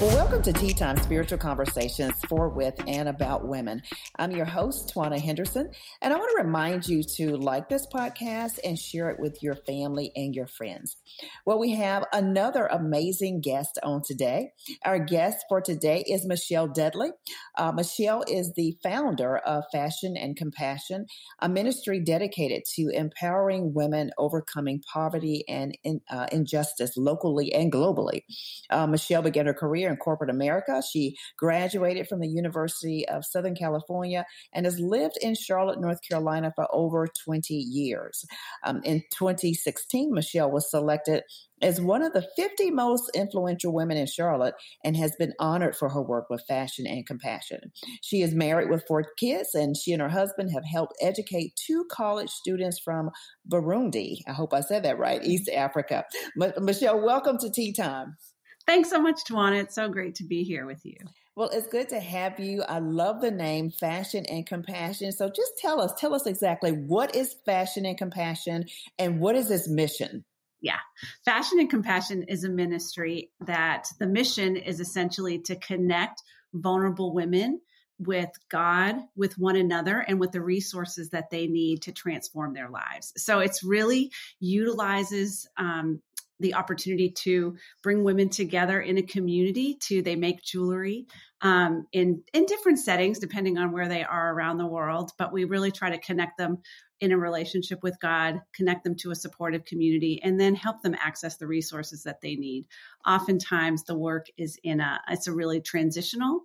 Well, welcome to Tea Time Spiritual Conversations for, with, and about women. I'm your host, Twana Henderson, and I want to remind you to like this podcast and share it with your family and your friends. Well, we have another amazing guest on today. Our guest for today is Michelle Dudley. Uh, Michelle is the founder of Fashion and Compassion, a ministry dedicated to empowering women overcoming poverty and in, uh, injustice locally and globally. Uh, Michelle began her career in corporate America. She graduated from the University of Southern California and has lived in Charlotte, North Carolina for over 20 years. Um, in 2016, Michelle was selected as one of the 50 most influential women in Charlotte and has been honored for her work with fashion and compassion. She is married with four kids, and she and her husband have helped educate two college students from Burundi. I hope I said that right, East Africa. M- Michelle, welcome to Tea Time. Thanks so much, Tawana. It's so great to be here with you. Well, it's good to have you. I love the name Fashion and Compassion. So just tell us, tell us exactly what is Fashion and Compassion and what is its mission? Yeah. Fashion and Compassion is a ministry that the mission is essentially to connect vulnerable women with God, with one another, and with the resources that they need to transform their lives. So it's really utilizes um, the opportunity to bring women together in a community to they make jewelry um, in in different settings depending on where they are around the world but we really try to connect them in a relationship with god connect them to a supportive community and then help them access the resources that they need oftentimes the work is in a it's a really transitional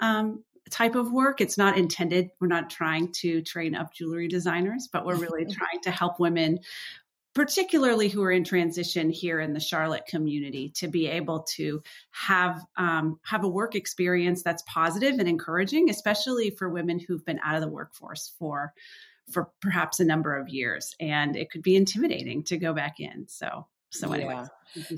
um, type of work. It's not intended, we're not trying to train up jewelry designers, but we're really trying to help women particularly who are in transition here in the Charlotte community, to be able to have um, have a work experience that's positive and encouraging, especially for women who've been out of the workforce for for perhaps a number of years, and it could be intimidating to go back in. So so anyway. Yeah.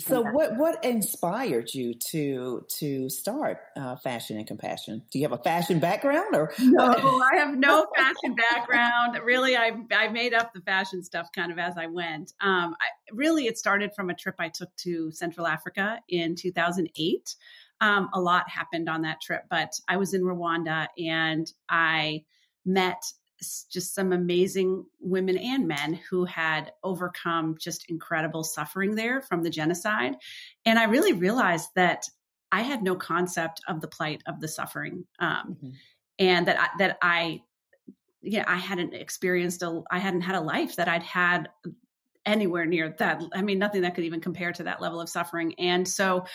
So what what inspired you to to start uh, fashion and compassion? Do you have a fashion background or no? I have no fashion background. Really, I I made up the fashion stuff kind of as I went. Um, I, really, it started from a trip I took to Central Africa in 2008. Um, a lot happened on that trip, but I was in Rwanda and I met just some amazing women and men who had overcome just incredible suffering there from the genocide. And I really realized that I had no concept of the plight of the suffering. Um, mm-hmm. And that I, that I, yeah, I hadn't experienced a, I hadn't had a life that I'd had anywhere near that. I mean, nothing that could even compare to that level of suffering. And so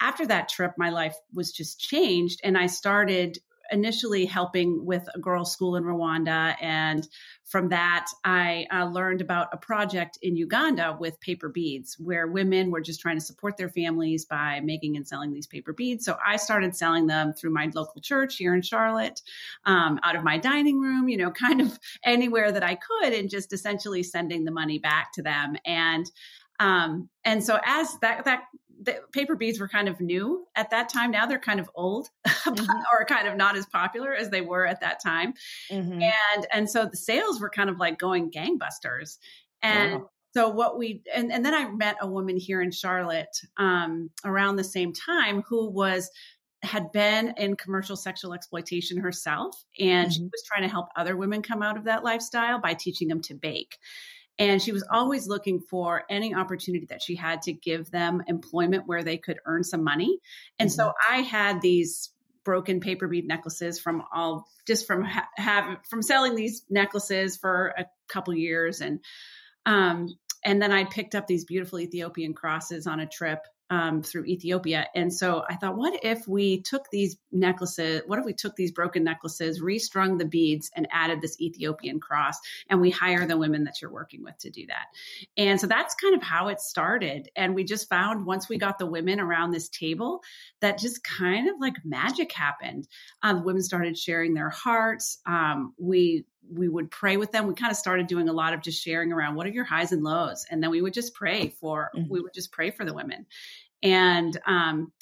after that trip, my life was just changed. And I started initially helping with a girls' school in Rwanda. And from that, I uh, learned about a project in Uganda with paper beads where women were just trying to support their families by making and selling these paper beads. So I started selling them through my local church here in Charlotte, um, out of my dining room, you know, kind of anywhere that I could, and just essentially sending the money back to them. And um, and so as that that the paper beads were kind of new at that time. Now they're kind of old mm-hmm. or kind of not as popular as they were at that time. Mm-hmm. And and so the sales were kind of like going gangbusters. And wow. so what we and, and then I met a woman here in Charlotte um, around the same time who was had been in commercial sexual exploitation herself and mm-hmm. she was trying to help other women come out of that lifestyle by teaching them to bake. And she was always looking for any opportunity that she had to give them employment where they could earn some money. And mm-hmm. so I had these broken paper bead necklaces from all just from ha- have from selling these necklaces for a couple years and um and then I picked up these beautiful Ethiopian crosses on a trip um, through Ethiopia. And so I thought, what if we took these necklaces, what if we took these broken necklaces, restrung the beads, and added this Ethiopian cross, and we hire the women that you're working with to do that? And so that's kind of how it started. And we just found once we got the women around this table that just kind of like magic happened. Um, women started sharing their hearts. Um, we we would pray with them. We kind of started doing a lot of just sharing around what are your highs and lows, and then we would just pray for mm-hmm. we would just pray for the women, and um,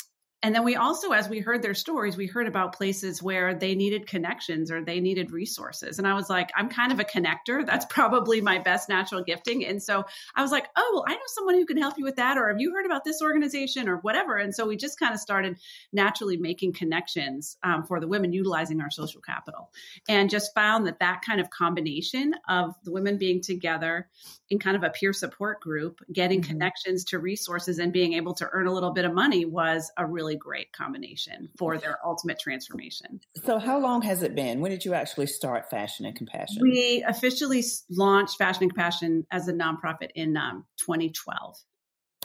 and then we also, as we heard their stories, we heard about places where they needed connections or they needed resources. And I was like, I'm kind of a connector. That's probably my best natural gifting. And so I was like, oh, well, I know someone who can help you with that. Or have you heard about this organization or whatever? And so we just kind of started naturally making connections um, for the women utilizing our social capital and just found that that kind of combination of the women being together in kind of a peer support group, getting mm-hmm. connections to resources and being able to earn a little bit of money was a really really great combination for their ultimate transformation. So, how long has it been? When did you actually start Fashion and Compassion? We officially launched Fashion and Compassion as a nonprofit in um, 2012.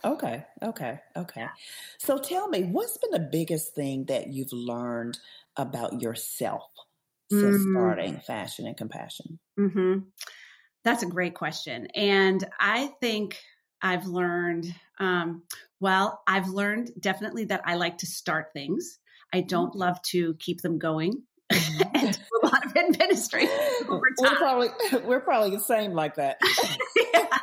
Okay, okay, okay. So, tell me, what's been the biggest thing that you've learned about yourself since mm. starting Fashion and Compassion? Mm-hmm. That's a great question. And I think I've learned um, well, I've learned definitely that I like to start things. I don't mm-hmm. love to keep them going. Mm-hmm. and do a lot of administration over time. We're probably we're probably the same like that. yeah.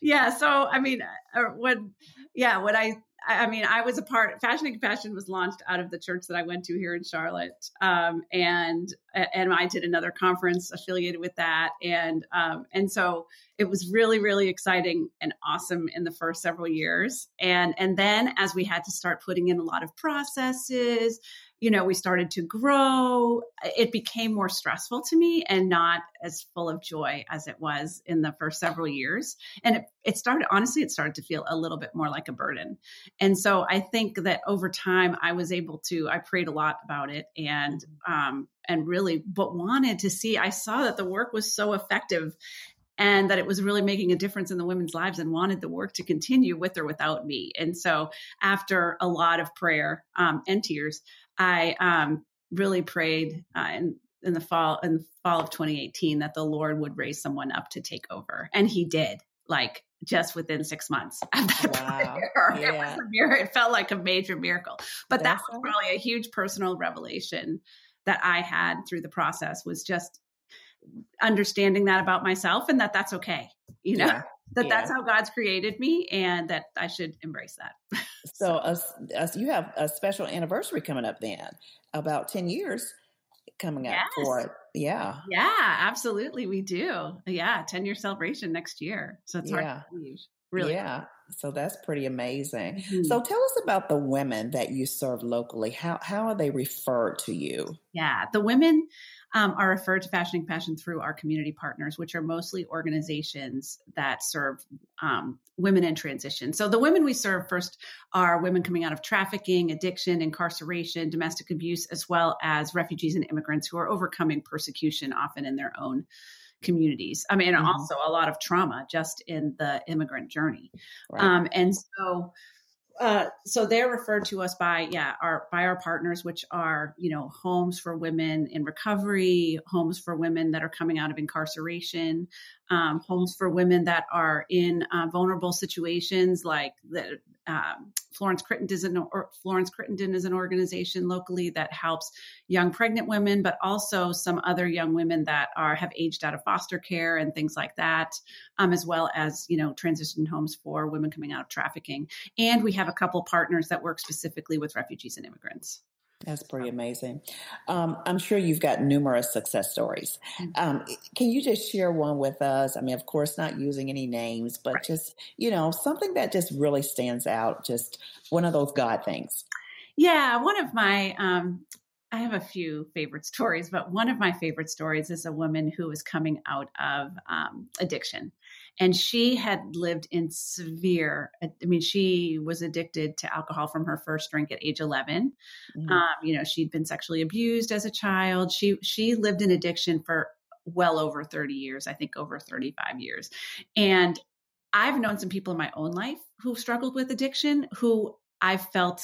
yeah. So I mean, uh, when yeah, when I I mean, I was a part. Fashion and Compassion was launched out of the church that I went to here in Charlotte, um, and and I did another conference affiliated with that, and um, and so it was really really exciting and awesome in the first several years, and and then as we had to start putting in a lot of processes you know, we started to grow. It became more stressful to me and not as full of joy as it was in the first several years. And it, it started, honestly, it started to feel a little bit more like a burden. And so I think that over time I was able to, I prayed a lot about it and, um, and really, but wanted to see, I saw that the work was so effective and that it was really making a difference in the women's lives and wanted the work to continue with or without me. And so after a lot of prayer um, and tears, I um, really prayed uh, in, in the fall in the fall of 2018 that the Lord would raise someone up to take over, and He did. Like just within six months of that wow. prayer. Yeah. It was a miracle. It felt like a major miracle. But That's that was probably a huge personal revelation that I had through the process was just understanding that about myself and that that's okay. You know, yeah. that yeah. that's how God's created me and that I should embrace that. so, us, us, you have a special anniversary coming up then, about 10 years coming up yes. for it. Yeah. Yeah, absolutely. We do. Yeah. 10 year celebration next year. So it's yeah. hard to believe. Really? Yeah. So that's pretty amazing. Mm-hmm. So tell us about the women that you serve locally. How how are they referred to you? Yeah, the women um, are referred to Fashion and Compassion through our community partners, which are mostly organizations that serve um, women in transition. So the women we serve first are women coming out of trafficking, addiction, incarceration, domestic abuse, as well as refugees and immigrants who are overcoming persecution, often in their own communities. I mean, mm-hmm. also a lot of trauma just in the immigrant journey. Right. Um, and so uh, so they're referred to us by yeah our by our partners which are you know homes for women in recovery homes for women that are coming out of incarceration um, homes for women that are in uh, vulnerable situations like the um, Florence Crittenton is an or Florence Crittenton is an organization locally that helps young pregnant women, but also some other young women that are have aged out of foster care and things like that, um, as well as you know transition homes for women coming out of trafficking. And we have a couple partners that work specifically with refugees and immigrants. That's pretty amazing. Um, I'm sure you've got numerous success stories. Mm-hmm. Um, can you just share one with us? I mean, of course, not using any names, but just, you know, something that just really stands out, just one of those God things. Yeah, one of my, um, I have a few favorite stories, but one of my favorite stories is a woman who was coming out of um, addiction and she had lived in severe i mean she was addicted to alcohol from her first drink at age 11 mm-hmm. um, you know she'd been sexually abused as a child. She she lived in addiction for well over 30 years i think over 35 years. And i've known some people in my own life who struggled with addiction who i felt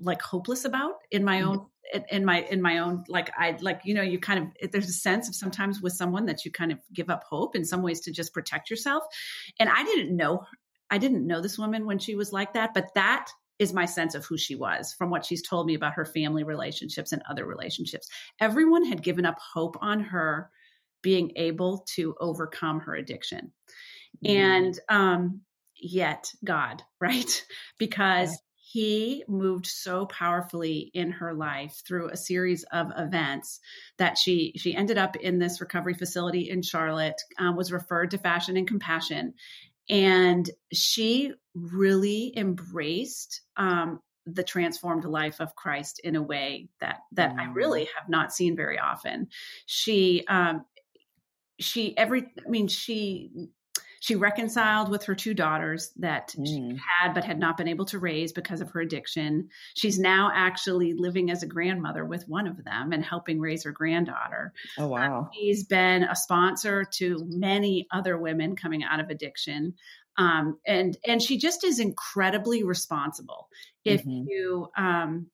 like hopeless about in my mm-hmm. own in my in my own like i like you know you kind of there's a sense of sometimes with someone that you kind of give up hope in some ways to just protect yourself. And i didn't know i didn't know this woman when she was like that but that is my sense of who she was from what she's told me about her family relationships and other relationships. Everyone had given up hope on her being able to overcome her addiction. Mm. and um yet god right? Because he moved so powerfully in her life through a series of events that she she ended up in this recovery facility in Charlotte, um, was referred to Fashion and Compassion, and she really embraced um, the transformed life of Christ in a way that that mm. I really have not seen very often. She um, she every I mean she she reconciled with her two daughters that mm. she had but had not been able to raise because of her addiction. She's now actually living as a grandmother with one of them and helping raise her granddaughter. Oh, uh, wow. Uh, she's been a sponsor to many other women coming out of addiction. Um, and and she just is incredibly responsible. If mm-hmm. you um,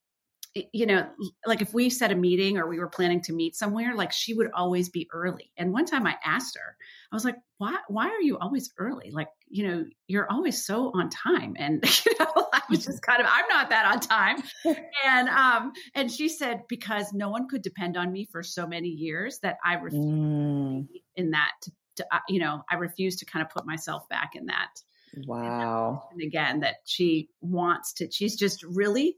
you know, like if we set a meeting or we were planning to meet somewhere, like she would always be early. And one time I asked her, I was like, why, why are you always early? Like, you know, you're always so on time. And, you know, I was just kind of, I'm not that on time. and, um, and she said, because no one could depend on me for so many years that I refused mm. in that, to, to, uh, you know, I refused to kind of put myself back in that. Wow. And again, that she wants to, she's just really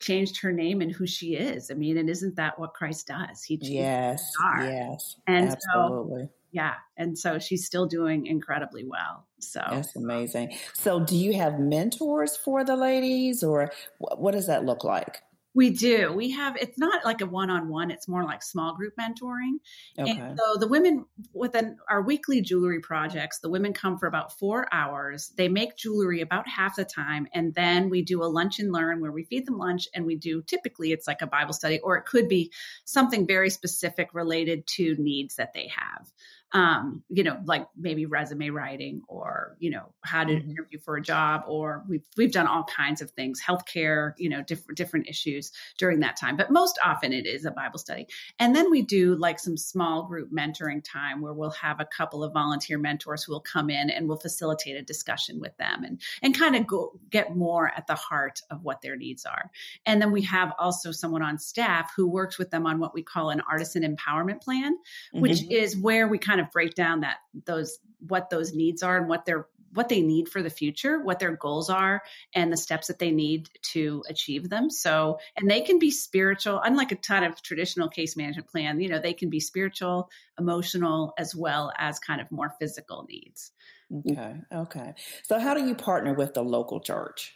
changed her name and who she is. I mean, and isn't that what Christ does? He yes, yes, and absolutely. So, yeah, and so she's still doing incredibly well. So that's amazing. So, do you have mentors for the ladies, or what does that look like? We do. We have, it's not like a one on one, it's more like small group mentoring. Okay. And so the women within our weekly jewelry projects, the women come for about four hours. They make jewelry about half the time. And then we do a lunch and learn where we feed them lunch and we do typically it's like a Bible study or it could be something very specific related to needs that they have um, you know, like maybe resume writing or, you know, how to mm-hmm. interview for a job, or we've we've done all kinds of things, healthcare, you know, different different issues during that time. But most often it is a Bible study. And then we do like some small group mentoring time where we'll have a couple of volunteer mentors who will come in and we'll facilitate a discussion with them and and kind of go get more at the heart of what their needs are. And then we have also someone on staff who works with them on what we call an artisan empowerment plan, mm-hmm. which is where we kind kind of break down that those what those needs are and what they're what they need for the future, what their goals are, and the steps that they need to achieve them. So, and they can be spiritual, unlike a ton of traditional case management plan, you know, they can be spiritual, emotional, as well as kind of more physical needs. Okay. Okay. So, how do you partner with the local church?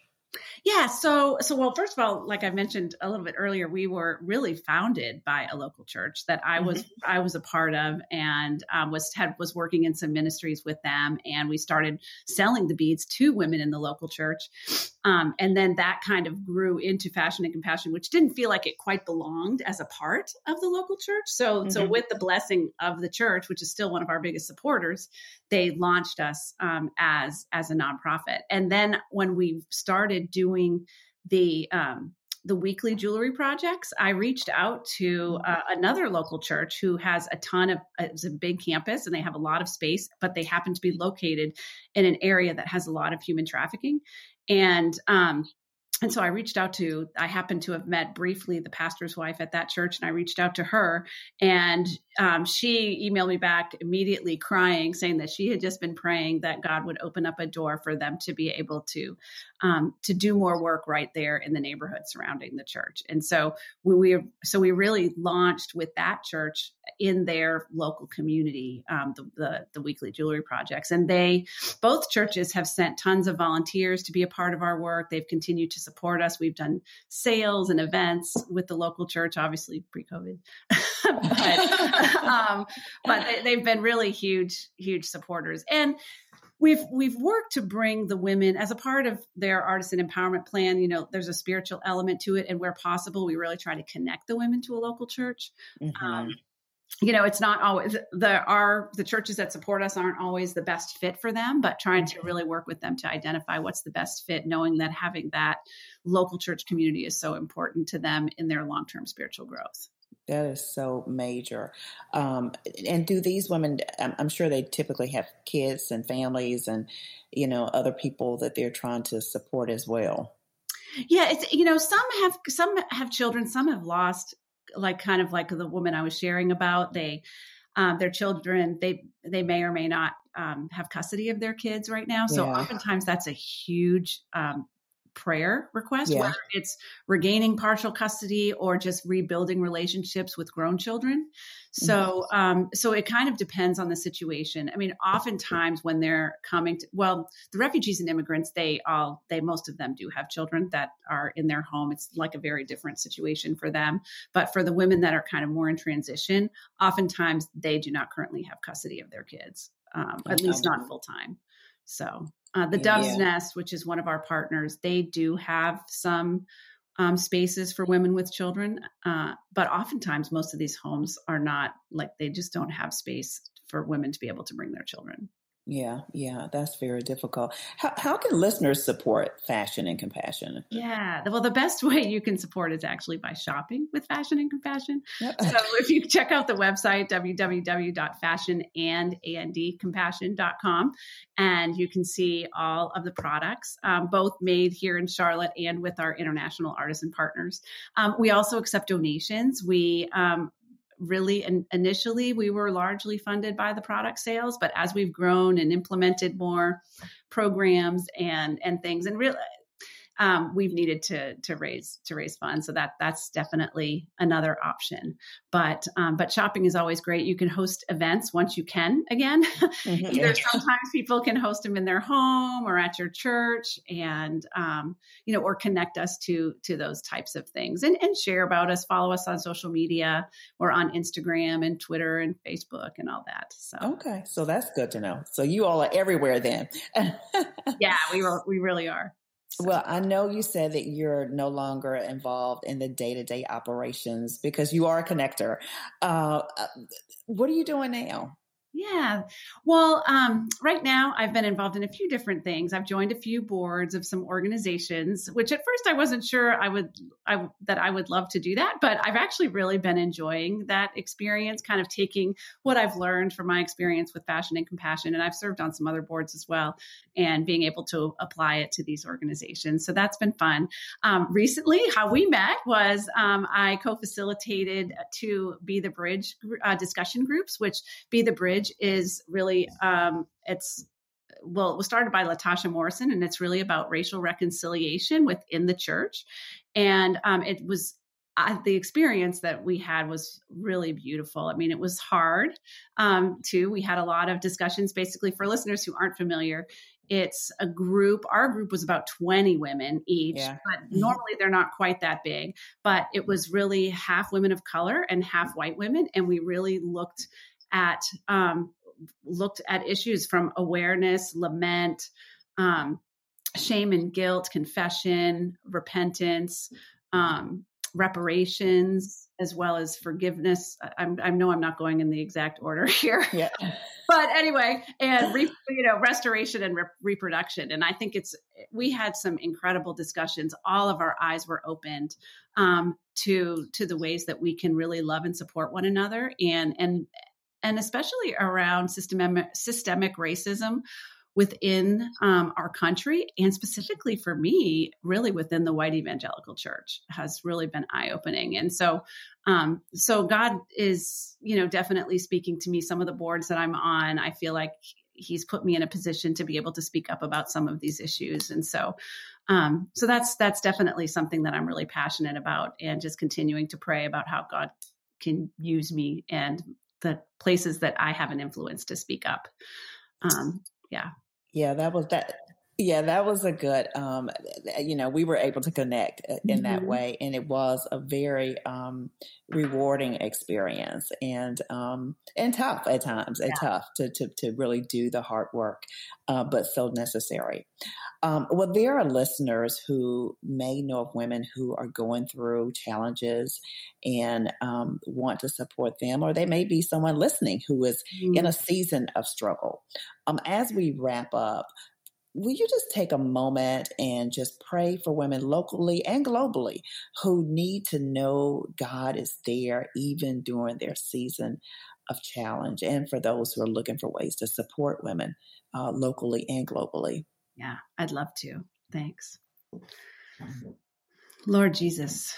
Yeah. So, so well, first of all, like I mentioned a little bit earlier, we were really founded by a local church that I was mm-hmm. I was a part of, and um, was had was working in some ministries with them, and we started selling the beads to women in the local church, um, and then that kind of grew into fashion and compassion, which didn't feel like it quite belonged as a part of the local church. So, mm-hmm. so with the blessing of the church, which is still one of our biggest supporters, they launched us um, as as a nonprofit, and then when we started doing the um, the weekly jewelry projects, I reached out to mm-hmm. uh, another local church who has a ton of uh, it's a big campus and they have a lot of space, but they happen to be located in an area that has a lot of human trafficking. And um, and so I reached out to, I happened to have met briefly the pastor's wife at that church, and I reached out to her, and um, she emailed me back immediately crying, saying that she had just been praying that God would open up a door for them to be able to um, to do more work right there in the neighborhood surrounding the church. And so we, we so we really launched with that church in their local community um, the, the, the weekly jewelry projects, and they both churches have sent tons of volunteers to be a part of our work. They've continued to support us. We've done sales and events with the local church, obviously pre-COVID, but, um, but they, have been really huge, huge supporters. And we've we've worked to bring the women as a part of their artisan empowerment plan. You know, there's a spiritual element to it, and where possible, we really try to connect the women to a local church. Mm-hmm. Um, you know it's not always the our the churches that support us aren't always the best fit for them but trying to really work with them to identify what's the best fit knowing that having that local church community is so important to them in their long-term spiritual growth. That is so major. Um, and do these women i'm sure they typically have kids and families and you know other people that they're trying to support as well. Yeah it's you know some have some have children some have lost like kind of like the woman I was sharing about. They um, their children they they may or may not um, have custody of their kids right now. So yeah. oftentimes that's a huge um, prayer request, yeah. whether it's regaining partial custody or just rebuilding relationships with grown children. So, mm-hmm. um, so it kind of depends on the situation. I mean, oftentimes when they're coming to, well, the refugees and immigrants, they all, they, most of them do have children that are in their home. It's like a very different situation for them. But for the women that are kind of more in transition, oftentimes they do not currently have custody of their kids, um, at least not full time. So, uh, the Dove's yeah. Nest, which is one of our partners, they do have some um, spaces for women with children, uh, but oftentimes most of these homes are not like they just don't have space for women to be able to bring their children. Yeah, yeah, that's very difficult. How, how can listeners support fashion and compassion? Yeah, well, the best way you can support is actually by shopping with Fashion and Compassion. Yep. So if you check out the website, www.fashionandcompassion.com, and you can see all of the products, um, both made here in Charlotte and with our international artisan partners. Um, we also accept donations. We um, really in, initially we were largely funded by the product sales but as we've grown and implemented more programs and and things and really um, we've needed to to raise to raise funds. So that that's definitely another option. But um, but shopping is always great. You can host events once you can again. Mm-hmm. Either sometimes people can host them in their home or at your church, and um, you know, or connect us to to those types of things and and share about us. Follow us on social media. or on Instagram and Twitter and Facebook and all that. So okay, so that's good to know. So you all are everywhere then. yeah, we were, we really are. Well, I know you said that you're no longer involved in the day to day operations because you are a connector. Uh, uh, what are you doing now? Yeah. Well, um, right now I've been involved in a few different things. I've joined a few boards of some organizations, which at first I wasn't sure I would, I, that I would love to do that, but I've actually really been enjoying that experience, kind of taking what I've learned from my experience with fashion and compassion. And I've served on some other boards as well and being able to apply it to these organizations. So that's been fun. Um, recently, how we met was um, I co-facilitated to Be the Bridge uh, discussion groups, which Be the Bridge is really um, it's well, it was started by Latasha Morrison, and it's really about racial reconciliation within the church. And um, it was uh, the experience that we had was really beautiful. I mean, it was hard um, too. We had a lot of discussions. Basically, for listeners who aren't familiar, it's a group. Our group was about 20 women each, yeah. but mm-hmm. normally they're not quite that big. But it was really half women of color and half white women. And we really looked at um, looked at issues from awareness, lament, um, shame and guilt, confession, repentance, um, reparations, as well as forgiveness. I, I, know I'm not going in the exact order here, yeah. but anyway, and re, you know, restoration and re- reproduction. And I think it's we had some incredible discussions. All of our eyes were opened um, to to the ways that we can really love and support one another, and and and especially around systemic, systemic racism within um, our country and specifically for me really within the white evangelical church has really been eye-opening. And so um, so god is you know definitely speaking to me. Some of the boards that i'm on i feel like he's put me in a position to be able to speak up about some of these issues. And so um, so that's that's definitely something that i'm really passionate about and just continuing to pray about how god can use me and the places that I have an influence to speak up. Um, yeah. Yeah, that was that. Yeah, that was a good, um, you know, we were able to connect uh, in mm-hmm. that way. And it was a very um, rewarding experience and um, and tough at times, and tough to, to, to really do the hard work, uh, but so necessary. Um, well, there are listeners who may know of women who are going through challenges and um, want to support them, or they may be someone listening who is mm-hmm. in a season of struggle. Um, as we wrap up, will you just take a moment and just pray for women locally and globally who need to know God is there even during their season of challenge and for those who are looking for ways to support women uh, locally and globally? Yeah, I'd love to. Thanks. Lord Jesus,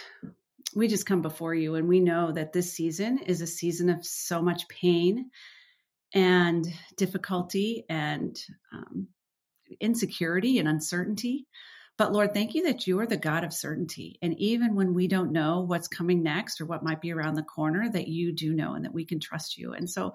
we just come before you and we know that this season is a season of so much pain and difficulty and um, insecurity and uncertainty. But Lord, thank you that you are the God of certainty. And even when we don't know what's coming next or what might be around the corner, that you do know and that we can trust you. And so,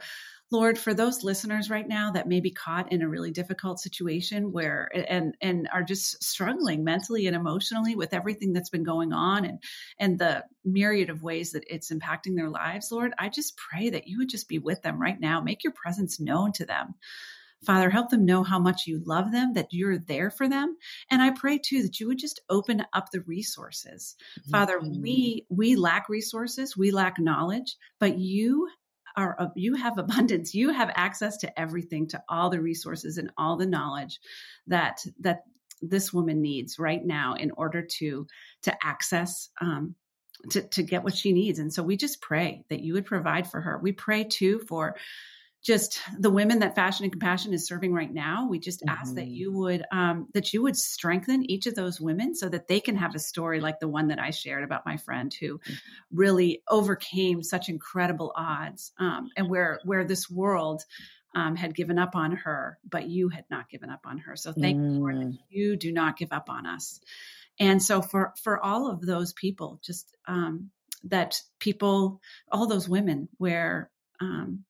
Lord, for those listeners right now that may be caught in a really difficult situation where and and are just struggling mentally and emotionally with everything that's been going on and and the myriad of ways that it's impacting their lives, Lord, I just pray that you would just be with them right now. Make your presence known to them. Father, help them know how much you love them, that you're there for them. And I pray too that you would just open up the resources. Mm-hmm. Father, we we lack resources, we lack knowledge, but you are you have abundance you have access to everything to all the resources and all the knowledge that that this woman needs right now in order to to access um, to to get what she needs and so we just pray that you would provide for her we pray too for just the women that fashion and compassion is serving right now we just mm-hmm. ask that mm-hmm. you would um, that you would strengthen each of those women so that they can have a story like the one that i shared about my friend who mm-hmm. really overcame such incredible odds um, and where where this world um, had given up on her but you had not given up on her so thank mm. Lord, that you do not give up on us and so for for all of those people just um, that people all those women where um,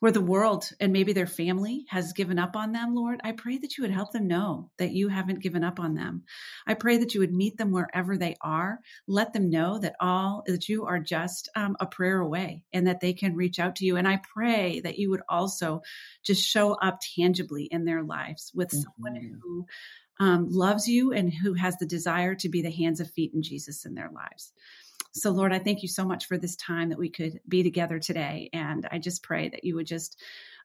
where the world and maybe their family has given up on them, Lord, I pray that you would help them know that you haven't given up on them. I pray that you would meet them wherever they are. Let them know that all that you are just um, a prayer away and that they can reach out to you. And I pray that you would also just show up tangibly in their lives with mm-hmm. someone who um, loves you and who has the desire to be the hands and feet in Jesus in their lives. So, Lord, I thank you so much for this time that we could be together today. And I just pray that you would just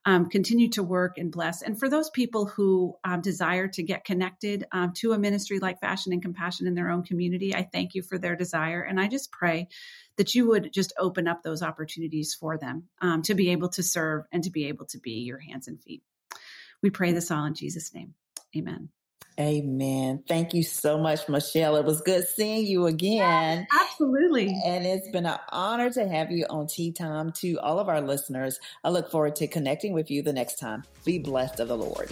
um, continue to work and bless. And for those people who um, desire to get connected um, to a ministry like Fashion and Compassion in their own community, I thank you for their desire. And I just pray that you would just open up those opportunities for them um, to be able to serve and to be able to be your hands and feet. We pray this all in Jesus' name. Amen. Amen. Thank you so much, Michelle. It was good seeing you again. Yes, absolutely. And it's been an honor to have you on Tea Time to all of our listeners. I look forward to connecting with you the next time. Be blessed of the Lord.